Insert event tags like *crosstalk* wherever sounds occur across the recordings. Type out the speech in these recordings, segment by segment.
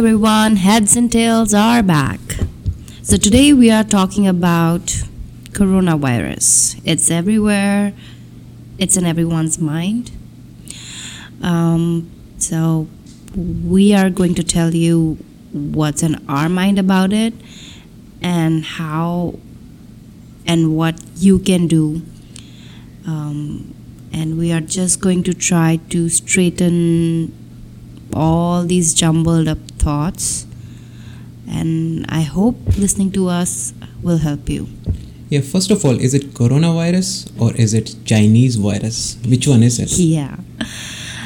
everyone, Heads and Tails are back. So today we are talking about coronavirus. It's everywhere, it's in everyone's mind. Um, so we are going to tell you what's in our mind about it and how and what you can do. Um, and we are just going to try to straighten all these jumbled up thoughts. And I hope listening to us will help you. Yeah, first of all, is it coronavirus or is it Chinese virus? Which one is it? Yeah.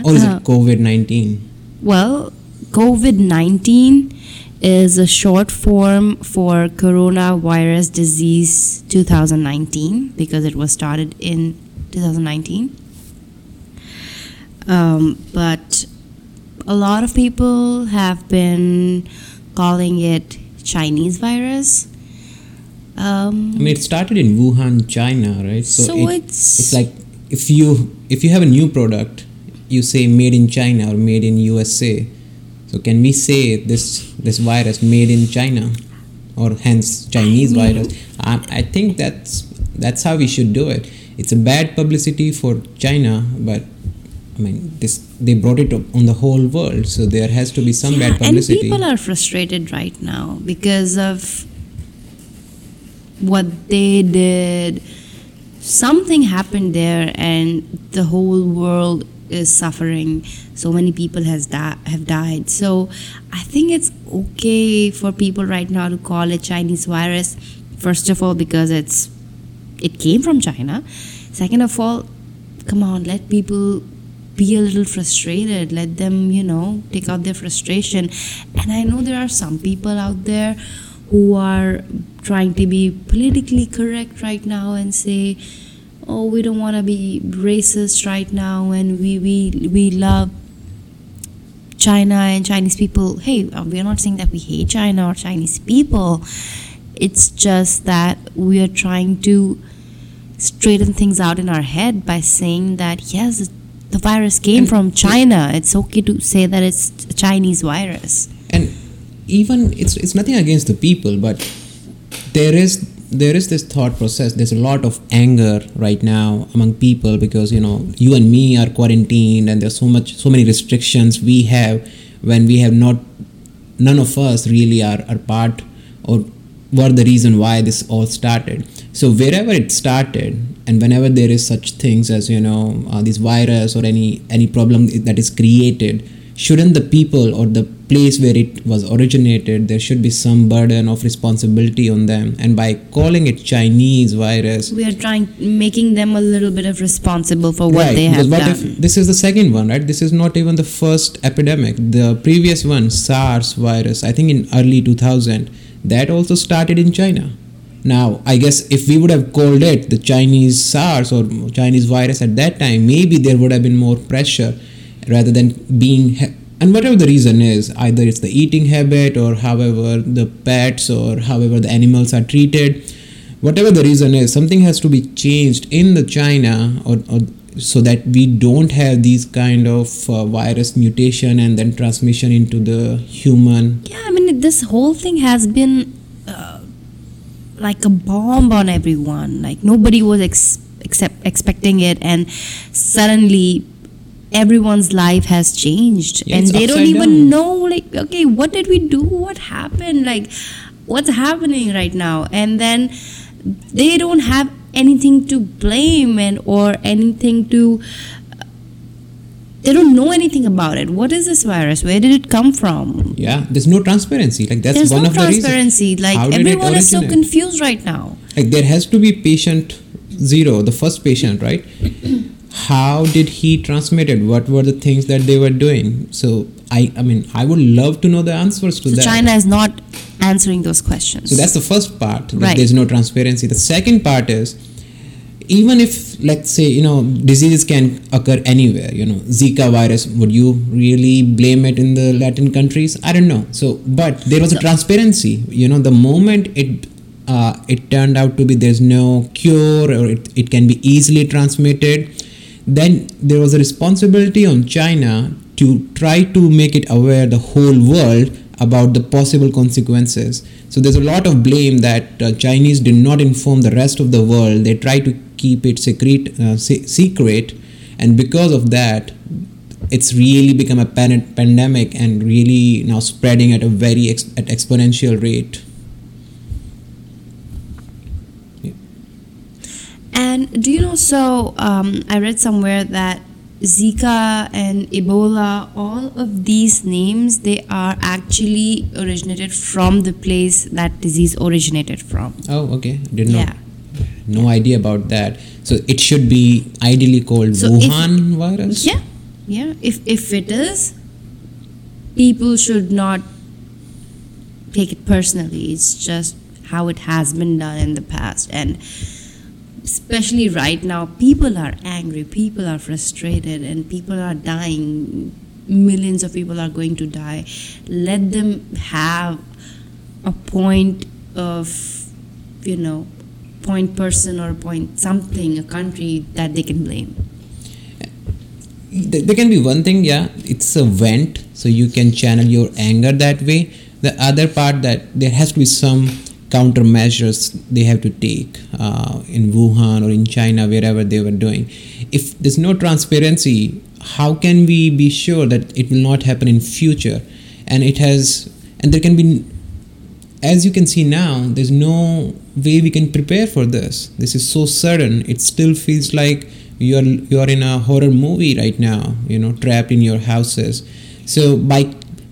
Or is Uh, it COVID 19? Well, COVID 19 is a short form for coronavirus disease 2019 because it was started in 2019. Um, but a lot of people have been calling it Chinese virus. Um, I mean, it started in Wuhan, China, right? so it- it's, it's like if you if you have a new product, you say made in China or made in USA. So can we say this this virus made in China, or hence Chinese I mean- virus? I, I think that's that's how we should do it. It's a bad publicity for China, but I mean this they brought it up on the whole world, so there has to be some Yeah, bad publicity. And people are frustrated right now because of what they did. Something happened there, and the whole world is suffering. So many people has di- have died. So I think it's okay for people right now to call it Chinese virus. First of all, because it's it came from China. Second of all, come on, let people be a little frustrated. Let them, you know, take out their frustration. And I know there are some people out there who are trying to be politically correct right now and say, "Oh, we don't want to be racist right now, and we we we love." China and Chinese people, hey, uh, we're not saying that we hate China or Chinese people. It's just that we are trying to straighten things out in our head by saying that yes, the virus came And- from China. It's okay to say that it's a Chinese virus. and even it's it's nothing against the people but there is there is this thought process there's a lot of anger right now among people because you know you and me are quarantined and there's so much so many restrictions we have when we have not none of us really are, are part or were the reason why this all started so wherever it started and whenever there is such things as you know uh, this virus or any any problem that is created shouldn't the people or the place where it was originated there should be some burden of responsibility on them. And by calling it chinese virus We are trying making them a little bit of responsible for what right, they have what done. if this is the second one right? This is not even the first epidemic. The previous one sars virus i think in early 2000 that also started in china now i guess if we would have called it the chinese sars or chinese virus at that time maybe there would have been more pressure rather than being ha- and whatever the reason is either it's the eating habit or however the pets or however the animals are treated. Whatever the reason is something has to be changed in the china or, or so that we don't have these kind of uh, virus mutation and then transmission into the human. Yeah, I mean, this whole thing has been like a bomb on everyone. Like nobody was ex- except expecting it, and suddenly everyone's life has changed, Yeah, and they don't even down. know. Like, okay, what did we do? What happened? Like, what's happening right now? And then they don't have anything to blame and or anything to they don't know anything about it. What is this virus? Where did it come from? yeah there's no transparency like that's There's one no of the reasons transparency. Like How everyone is so confused right now. like there has to be patient zero the first patient right how did he transmit it what were the things that they were doing so i i mean i would love to know the answers to So that China is not answering those questions. so that's the first part Right. there's no transparency the second part is even if let's say you know diseases can occur anywhere you know zika virus would you really blame it in the latin countries i don't know so but there was a transparency you know the moment it uh, it turned out to be there's no cure or it, it can be easily transmitted then there was a responsibility on china to try to make it aware the whole world about the possible consequences. So there's a lot of blame that uh, Chinese did not inform the rest of the world. They try to keep it secret, uh, se- secret, and because of that, it's really become a pan- pandemic and really now spreading at a very ex- at exponential rate. And do you know? So um, I read somewhere that Zika and Ebola, all of these names, they are actually originated from the place that disease originated from. Oh, okay. Did not. Yeah. No idea about that. So it should be ideally called So if- Wuhan virus. Yeah, yeah. If if it is, people should not take it personally. It's just how it has been done in the past, and especially right now, people are angry, people are frustrated, and people are dying. Millions of people are going to die. Let them have a point of, you know, point person or point something, a country that they can blame. There can be one thing yeah it's a vent so you can channel your anger that way. The other part that there has to be some countermeasures they have to take uh, in wuhan or in china wherever they were doing. If there's no transparency how can we be sure that it will not happen in future? And it has and there can be as you can see now there's no way we can prepare for this this is so sudden it still feels like you're you're in a horror movie right now you know trapped in your houses so by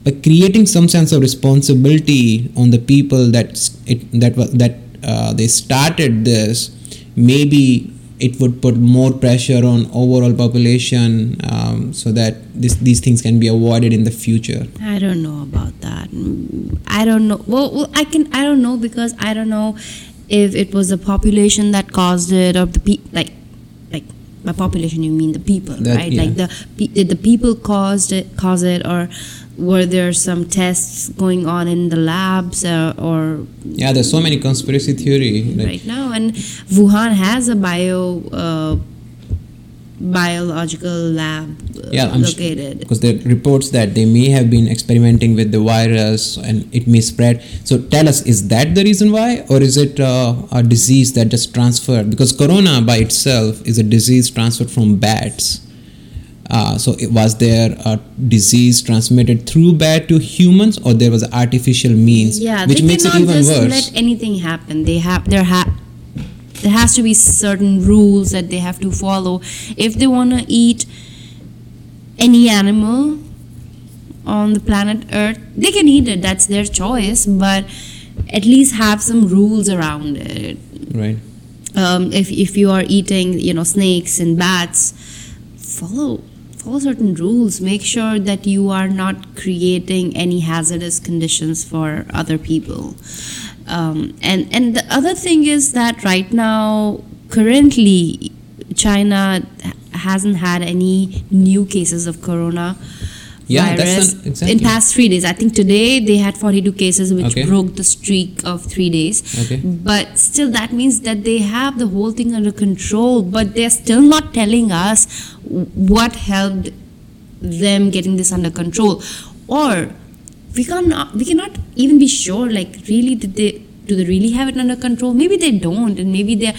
by creating some sense of responsibility on the people that it that that uh, they started this maybe it would put more pressure on overall population um, so that this, these things can be avoided in the future I don't know about that. I don't know. Well, well, I can. I don't know because I don't know if it was the population that caused it or the pe- like, like by population you mean the people, That- right? yeah. Like the pe- did the people caused it, cause it, or were there some tests going on in the labs uh, or yeah there's so many conspiracy theory that right now? And Wuhan has a bio. Uh, biological lab uh, yeah I'm located. because there are reports that they may have been experimenting with the virus and it may spread. So tell us is that the reason why or is it uh, a disease that just transferred? Because corona by itself is a disease transferred from bats. Uh, so it, was there a disease transmitted through bat to humans or there was artificial means Yeah, which makes it even just worse? let anything happen. They have there ha- there has to be certain rules that they have to follow if they want to eat any animal on the planet Earth. They can eat it. That's their choice, but at least have some rules around it. right Um, if if you are eating, you know, snakes and bats, follow follow certain rules. Make sure that you are not creating any hazardous conditions for other people. Um, and and the other thing is that right now, currently, China hasn't had any new cases of corona. Yeah, virus an- exactly. in past three days. I think today they had 42 cases, which Okay. broke the streak of three days. Okay. But still, that means that they have the whole thing under control, but they're still not telling us what helped them getting this under control. Or we cannot, we cannot even be sure, like, really, did they. Do they really have it under control? Maybe they don't, and maybe they.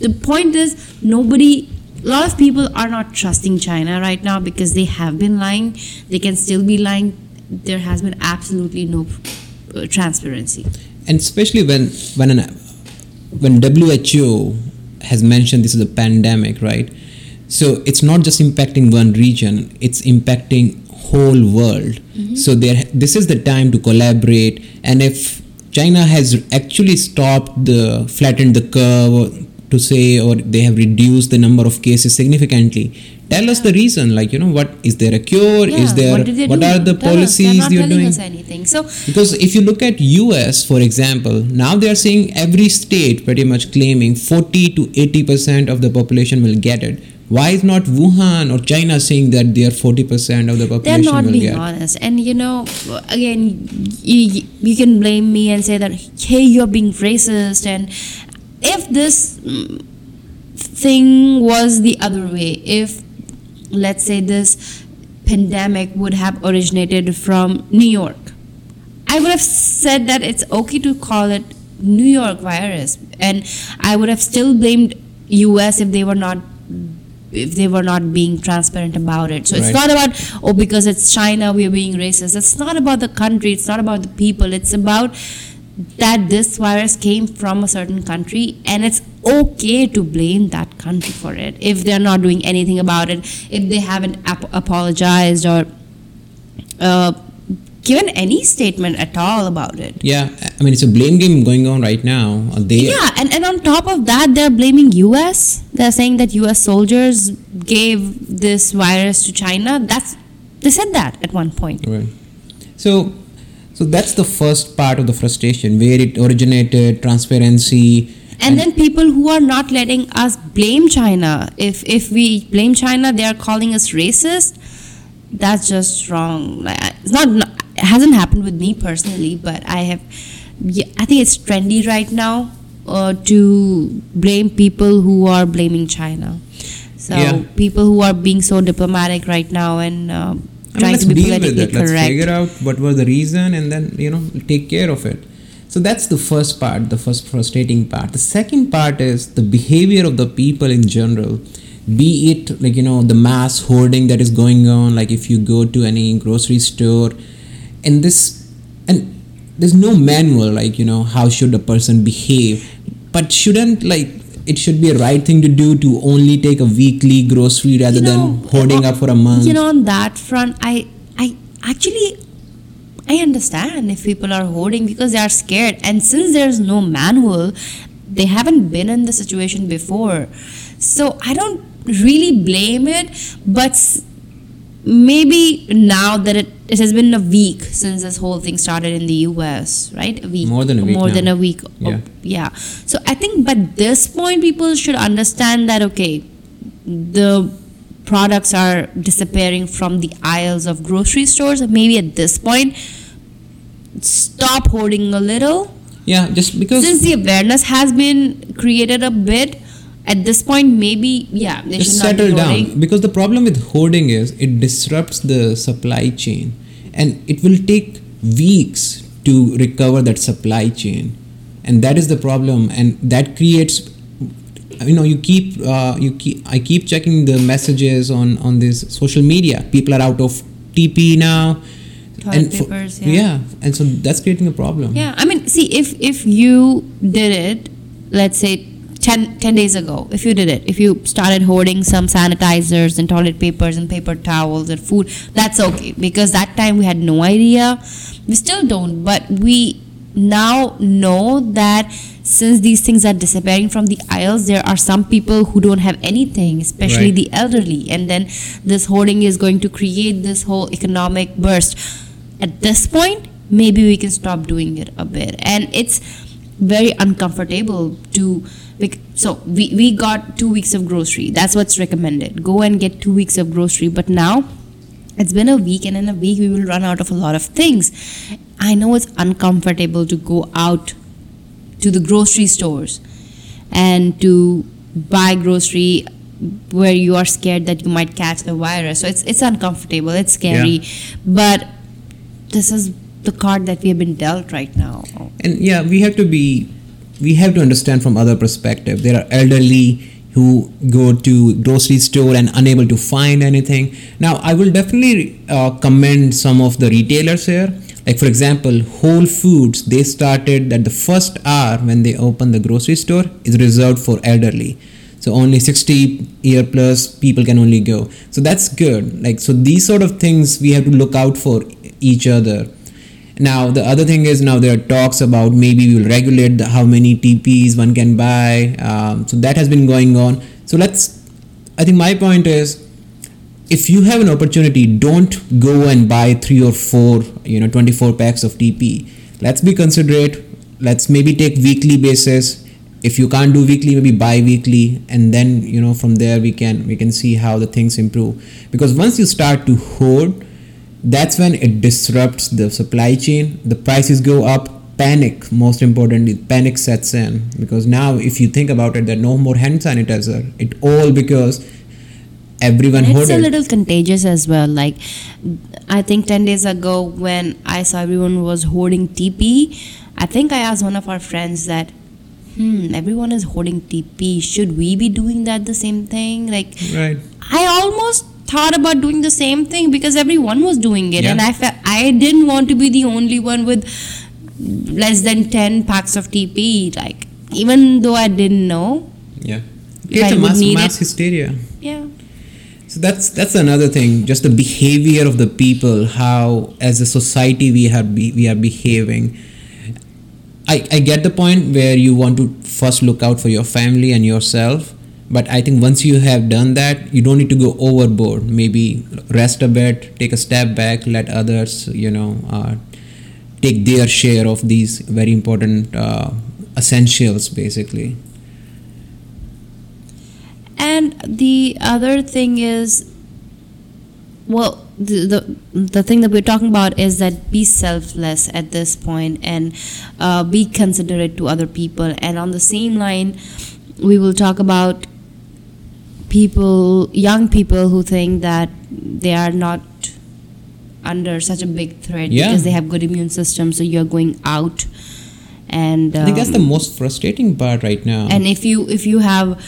The point is, nobody. A lot of people are not trusting China right now because they have been lying. They can still be lying. There has been absolutely no uh, transparency. and especially when when an when WHO has mentioned this is a pandemic, right? So it's not just impacting one region; it's impacting whole world. Mm-hmm. So there, this is the time to collaborate. And if China has actually stopped the flattened the curve to say, or they have reduced the number of cases significantly. Tell us the reason. Like you know, what is there a cure? is there what, what are the Tell us. policies They're not you're doing? us anything. So Because if you look at US, for example, now they are saying every state pretty much claiming 40 to 80 percent of the population will get it. Why is not Wuhan or China saying that they are 40 percent of the population? they're not being get? honest and you know again you, you can blame me and say that hey you're being racist and if this mm, thing was the other way if let's say this pandemic would have originated from new york I would have said that it's okay to call it New York virus, and I would have still blamed US if they were not if they were not being transparent about it. So it's not about oh because it's China we're being racist. It's not about the country. It's not about the people. It's about that this virus came from a certain country and it's okay to blame that country for it if they're not doing anything about it if they haven't ap- apologized or uh, given any statement at all about it. Yeah, I mean, it's a blame game going on right now. They, yeah and, and on top of that they're blaming us they're saying that us soldiers gave this virus to china. That's they said that at one point. Right. So, so that's the first part of the frustration, where it originated, transparency, and then people who are not letting us blame china. If if we blame china they are calling us racist. That's just wrong. Like it's not it hasn't happened with me personally but i have yeah, i think it's trendy right now uh, to blame people who are blaming china so Yeah. people who are being so diplomatic right now and uh, I mean, trying to be politically it. Let's figure out what was the reason and then, you know, take care of it. So that's the first part, the first frustrating part. The second part is the behavior of the people in general. Be it like, you know, the mass hoarding that is going on, like if you go to any grocery store and this, and there's no manual, like, you know, how should a person behave. But shouldn't, like, it should be a right thing to do to only take a weekly grocery rather You know, than hoarding up for a month. you know on that front i i actually i understand if people are hoarding because they are scared and since there's no manual they haven't been in the situation before so i don't really blame it but maybe now that it, it has been a week since this whole thing started in the us right? A week. More than a week more now. than a week. Yeah. Oh, yeah. So i think by this point people should understand that okay the products are disappearing from the aisles of grocery stores. Maybe at this point stop hoarding a little. Yeah, just because since the awareness has been created a bit at this point maybe yeah they just should not be settle hoarding. down. Because the problem with hoarding is it disrupts the supply chain, and it will take weeks to recover that supply chain, and that is the problem, and that creates. You know, you keep uh, you keep. I keep checking the messages on on this social media. People are out of TP now. Toilet for- papers, yeah. and so that's creating a problem. Yeah, I mean, see, if if you did it, let's say 10, 10 days ago, if you did it, if you started hoarding some sanitizers and toilet papers and paper towels and food, that's okay because that time we had no idea. We still don't, but we now know that since these things are disappearing from the aisles, there are some people who don't have anything, especially Right. the elderly, and then this hoarding is going to create this whole economic burst. At this point, maybe we can stop doing it a bit, and it's very uncomfortable to. So we, we got two weeks of grocery. That's what's recommended. Go and get two weeks of grocery. But now it's been a week, and in a week we will run out of a lot of things. I know it's uncomfortable to go out to the grocery stores and to buy grocery where you are scared that you might catch the virus. So it's it's uncomfortable. It's scary, but this is the card that we have been dealt right now. and yeah we have to be we have to understand from other perspective. There are elderly who go to grocery store and unable to find anything. Now i will definitely uh, commend some of the retailers here. Like for example whole foods they started that the first hour when they open the grocery store is reserved for elderly. So only 60 year plus people can only go. So that's good. Like so these sort of things we have to look out for each other now the other thing is now there are talks about maybe we will regulate the, how many TPs one can buy. Um, so that has been going on. So let's. I think my point is, if you have an opportunity, don't go and buy three or four, you know, 24 packs of TP. Let's be considerate. Let's maybe take weekly basis. If you can't do weekly, maybe bi-weekly, and then you know from there we can we can see how the things improve. Because once you start to hoard, that's when it disrupts the supply chain the prices go up panic most importantly panic sets in because now if you think about it there are no more hand sanitizer it all because everyone it's hoarded. a little contagious as well. Like, I think 10 days ago when I saw everyone was hoarding TP, I think I asked one of our friends that, hmm, everyone is hoarding TP. Should we be doing that the same thing? Like, right. I almost thought about doing the same thing because everyone was doing it, Yeah. and I felt I didn't want to be the only one with less than 10 packs of TP. Like, even though I didn't know, Yeah. If It's I a mass, mass it- hysteria. yeah. So that's that's another thing. Just the behavior of the people, how as a society we have be, we are behaving. I, I get the point where you want to first look out for your family and yourself, but I think once you have done that, you don't need to go overboard. Maybe rest a bit, take a step back, let others, you know, uh, take their share of these very important uh, essentials, basically. And the other thing is, well, the, the the thing that we're talking about is that be selfless at this point and uh, be considerate to other people. And on the same line, we will talk about people, young people who think that they are not under such a big threat Yeah. because they have good immune system. So you're going out, and I think that's the um, most frustrating part right now. and if you if you have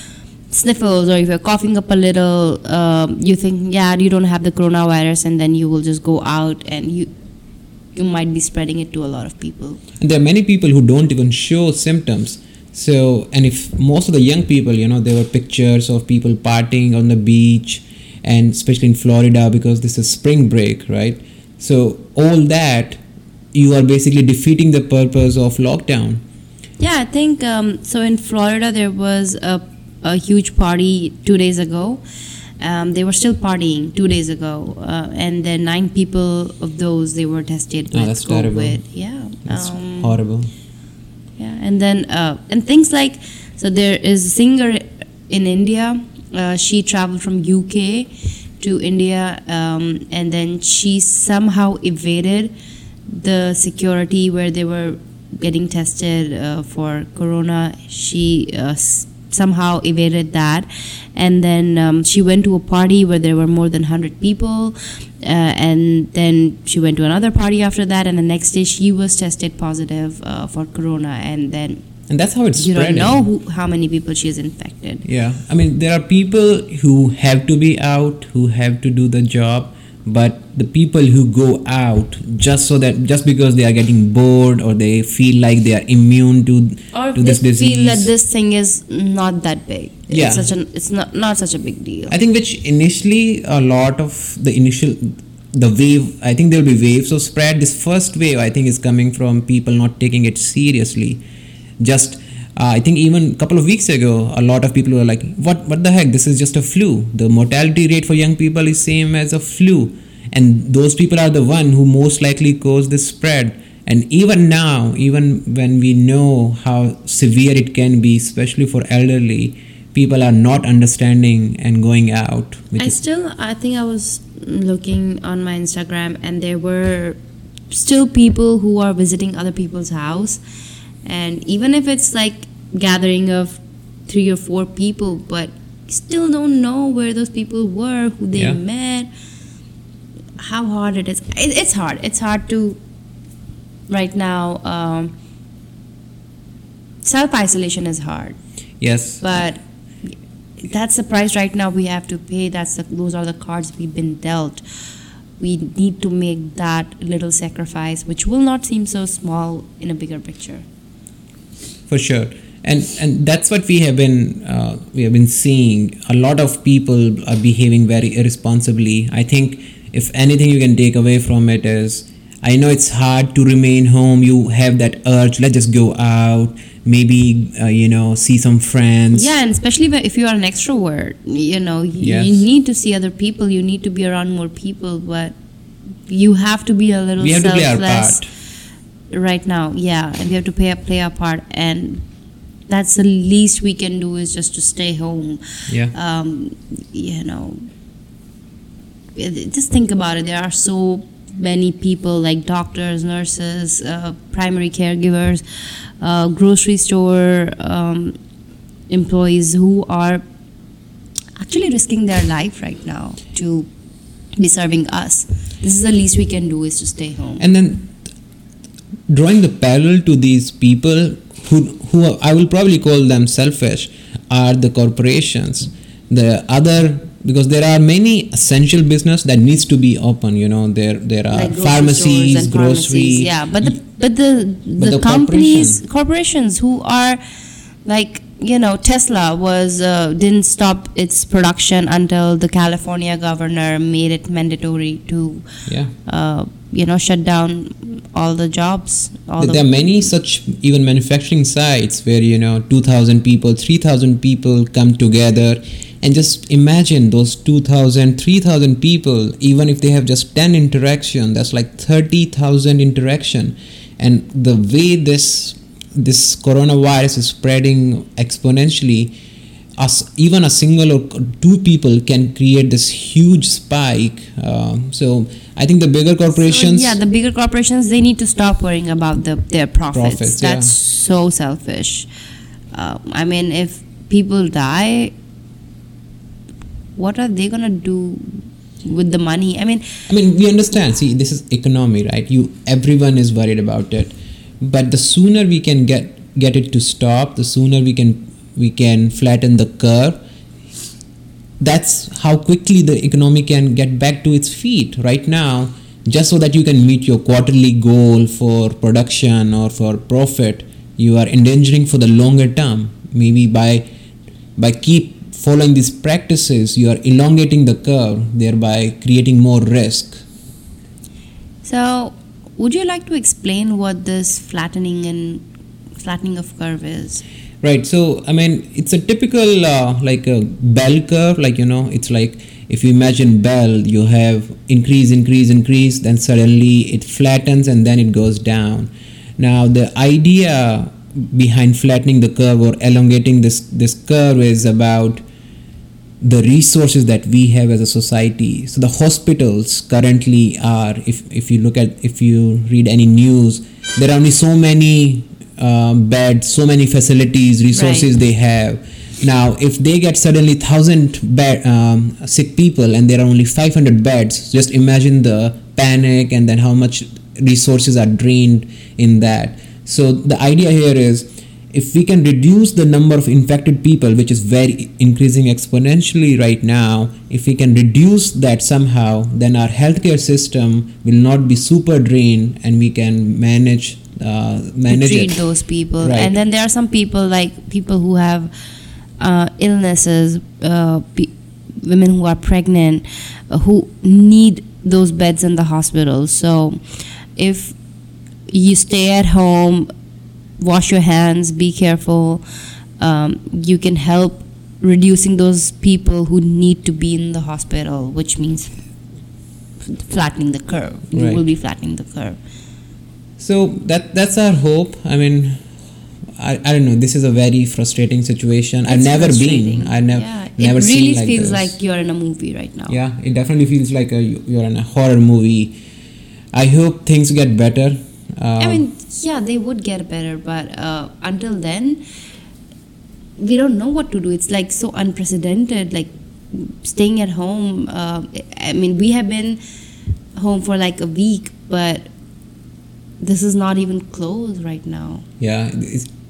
sniffles or if you're coughing up a little um, you think yeah you don't have the coronavirus and then you will just go out and you you might be spreading it to a lot of people And there are many people who don't even show symptoms. So, and if most of the young people, you know, there were pictures of people partying on the beach, and especially in Florida because this is spring break, right? So, all that, you are basically defeating the purpose of lockdown. yeah i think um, so in florida there was a, a huge party two days ago um, they were still partying two days ago uh, and then nine people of those they were tested Oh, with that's terrible. yeah That's um, horrible. Yeah, and then uh, and things like so there is a singer in India. Uh, she traveled from UK to India, um, and then she somehow evaded the security where they were getting tested uh, for corona. She uh, somehow evaded that, and then um, she went to a party where there were more than hundred people, uh, and then she went to another party after that, and the next day she was tested positive uh, for corona, and then And that's how it's you don't know who, how many people she has infected. Yeah, I mean, there are people who have to be out, who have to do the job, but the people who go out just so that just because they are getting bored or they feel like they are immune to Or to they this disease. feel that this thing is not that big. Yeah. It's such an it's not not such a big deal. I think which initially a lot of the initial the wave I think there'll be waves of spread. This first wave I think is coming from people not taking it seriously. Just uh, I think even a couple of weeks ago, a lot of people were like, "What? What the heck? This is just a flu." The mortality rate for young people is same as a flu, and those people are the one who most likely cause this spread. And even now, even when we know how severe it can be, especially for elderly, people are not understanding and going out. I still, I think I was looking on my Instagram, and there were still people who are visiting other people's house, and even if it's like gathering of three or four people, but still don't know where those people were, who they Yeah. met, how hard it is. It, it's hard. It's hard to right now. Um, Self isolation is hard yes, but that's the price right now we have to pay that's the, those are the cards we've been dealt we need to make that little sacrifice which will not seem so small in a bigger picture for sure and and that's what we have been uh, we have been seeing. A lot of people are behaving very irresponsibly. I think if anything you can take away from it is i know it's hard to remain home. You have that urge let's just go out maybe uh, you know see some friends. Yeah and especially if you are an extrovert you know you, Yes. you need to see other people. You need to be around more people but you have to be a little we have to play our part. right now. Yeah and we have to play, play our part. And that's the least we can do is just to stay home yeah um, you know, just think about it. There are so many people like doctors, nurses, uh, primary caregivers, uh, grocery store um, employees who are actually risking their life right now to be serving us. This is the least we can do is to stay home. And then drawing the parallel to these people who, who I will probably call them selfish are the corporations. The other because there are many essential business that needs to be open you know there there are Like pharmacies stores and grocery pharmacies, yeah. Mm. But the but the the, the companies corporations who are like you know tesla was uh, didn't stop its production until the california governor made it mandatory to yeah. uh, you know shut down all the jobs all there are many such even manufacturing sites where you know 2000 people 3000 people come together and just imagine those 2000 3000 people even if they have just 10 interaction that's like 30000 interaction. And the way this this coronavirus is spreading exponentially us even a single or two people can create this huge spike um, so i think the bigger corporations so, yeah the bigger corporations they need to stop worrying about the, their profits, Profits, that's yeah. so selfish um, i mean if people die what are they gonna do with the money i mean I mean, we understand. See, this is economy, right? You, everyone is worried about it, but the sooner we can get get it to stop, the sooner we can we can flatten the curve. That's how quickly the economy can get back to its feet. Right now, just so that you can meet your quarterly goal for production or for profit, you are endangering for the longer term. Maybe by by keep following these practices, you are elongating the curve, thereby creating more risk. so would you like to explain what this flattening and flattening of curve is Right. So I mean, it's a typical uh, like a bell curve. Like you know, it's like if you imagine bell, you have increase, increase, increase, then suddenly it flattens and then it goes down. Now the idea behind flattening the curve or elongating this this curve is about the resources that we have as a society. So the hospitals currently are if, if you look at if you read any news there are only so many um, beds so many facilities resources Right. they have. Now if they get suddenly 1000 bed, um, sick people and there are only 500 beds just imagine the panic and then how much resources are drained in that. So the idea here is if we can reduce the number of infected people which is very increasing exponentially right now if we can reduce that somehow then our healthcare system will not be super drained and we can manage uh, manage treat it. those people. Right. and then there are some people like people who have uh, illnesses uh, pe- women who are pregnant uh, who need those beds in the hospital. So if you stay at home wash your hands be careful. Um, you can help reducing those people who need to be in the hospital which means flattening the curve. You Right. will be flattening the curve. So that that's our hope. I mean I, I don't know. This is a very frustrating situation. I've never been. i never yeah, never it really like feels this. like you're in a movie right now. Yeah it definitely feels like a, you're in a horror movie. I hope things get better um, i mean yeah they would get better but uh, until then we don't know what to do. It's like so unprecedented like staying at home uh, i mean we have been home for like a week but this is not even closed right now. Yeah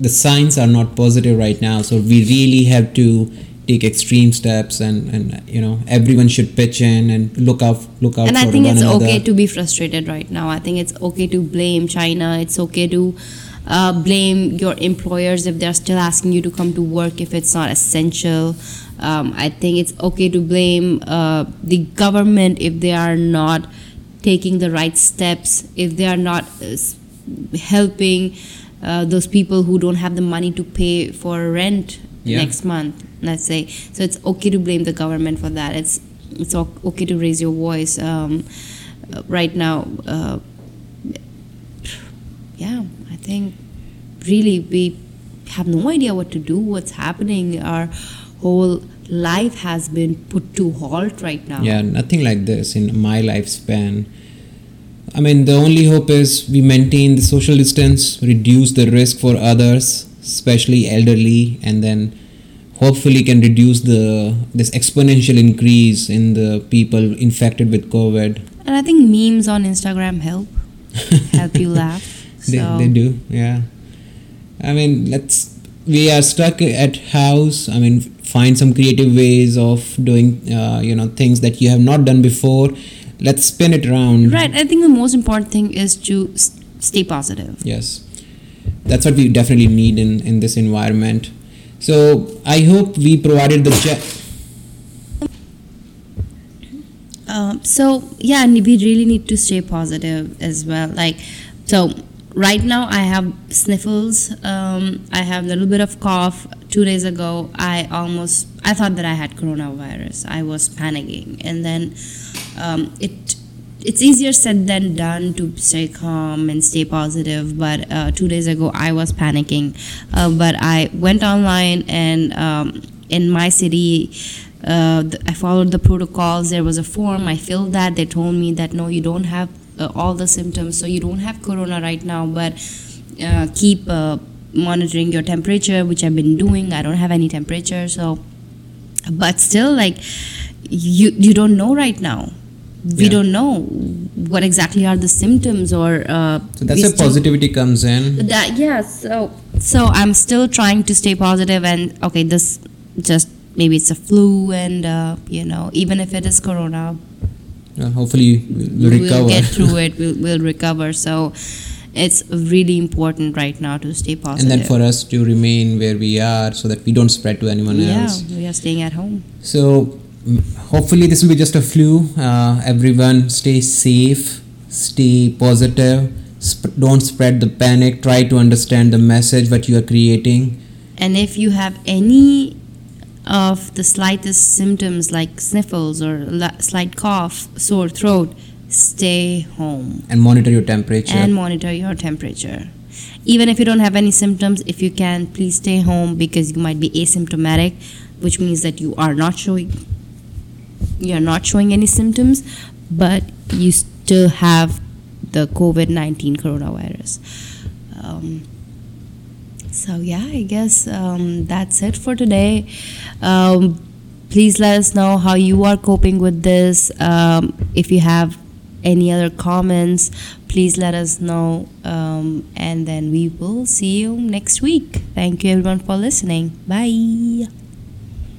the signs are not positive right now so we really have to take extreme steps and and you know everyone should pitch in and look out look out and i think it's another. okay to be frustrated right now. I think it's okay to blame china. It's okay to uh, blame your employers if they're still asking you to come to work if it's not essential. Um, i think it's okay to blame uh, the government if they are not taking the right steps if they are not uh, helping uh, those people who don't have the money to pay for rent Yeah. next month let's say. So it's okay to blame the government for that. It's it's okay to raise your voice um, right now uh, yeah i think really we have no idea what to do what's happening. Our whole life has been put to halt right now. Yeah nothing like this in my lifespan. I mean the only hope is we maintain the social distance reduce the risk for others especially elderly and then hopefully can reduce the this exponential increase in the people infected with COVID. And I think memes on Instagram help *laughs* help you laugh. They, So they do, yeah. I mean, let's. We are stuck at house. I mean, find some creative ways of doing, uh, you know, things that you have not done before. Let's spin it around. right, I think the most important thing is to stay positive. Yes, that's what we definitely need in in this environment. So I hope we provided the. Je- Um, so yeah, and we really need to stay positive as well. Like, so right now I have sniffles. Um, I have a little bit of cough. Two days ago, I almost I thought that I had coronavirus. I was panicking, and then um, it. It's easier said than done to stay calm and stay positive. But uh, two days ago, I was panicking. Uh, but I went online and um, in my city, uh, I followed the protocols. There was a form. I filled that. They told me that no, you don't have uh, all the symptoms, so you don't have corona right now, but uh, keep uh, monitoring your temperature, which I've been doing. I don't have any temperature, so but still, like you you don't know right now. We Yeah. don't know what exactly are the symptoms or. Uh, so that's where positivity comes in. that yeah so so i'm still trying to stay positive and okay this just maybe it's a flu and uh, you know even if it is corona Uh, hopefully, we'll recover. we'll get *laughs* through it we'll, we'll recover so it's really important right now to stay positive. and then for us to remain where we are so that we don't spread to anyone yeah else. we are staying at home So hopefully this will be just a flu. Uh, everyone stay safe, stay positive. Sp- don't spread the panic. Try to understand the message that you are creating. and if you have any of the slightest symptoms like sniffles or la- slight cough sore throat stay home and monitor your temperature. and monitor your temperature. Even if you don't have any symptoms, if you can, please stay home because you might be asymptomatic, which means that you are not showing you are not showing any symptoms, but you still have the COVID nineteen coronavirus. Um, so yeah, I guess um, that's it for today. Um, please let us know how you are coping with this. Um, if you have any other comments, please let us know. Um, and then we will see you next week. Thank you everyone for listening. Bye.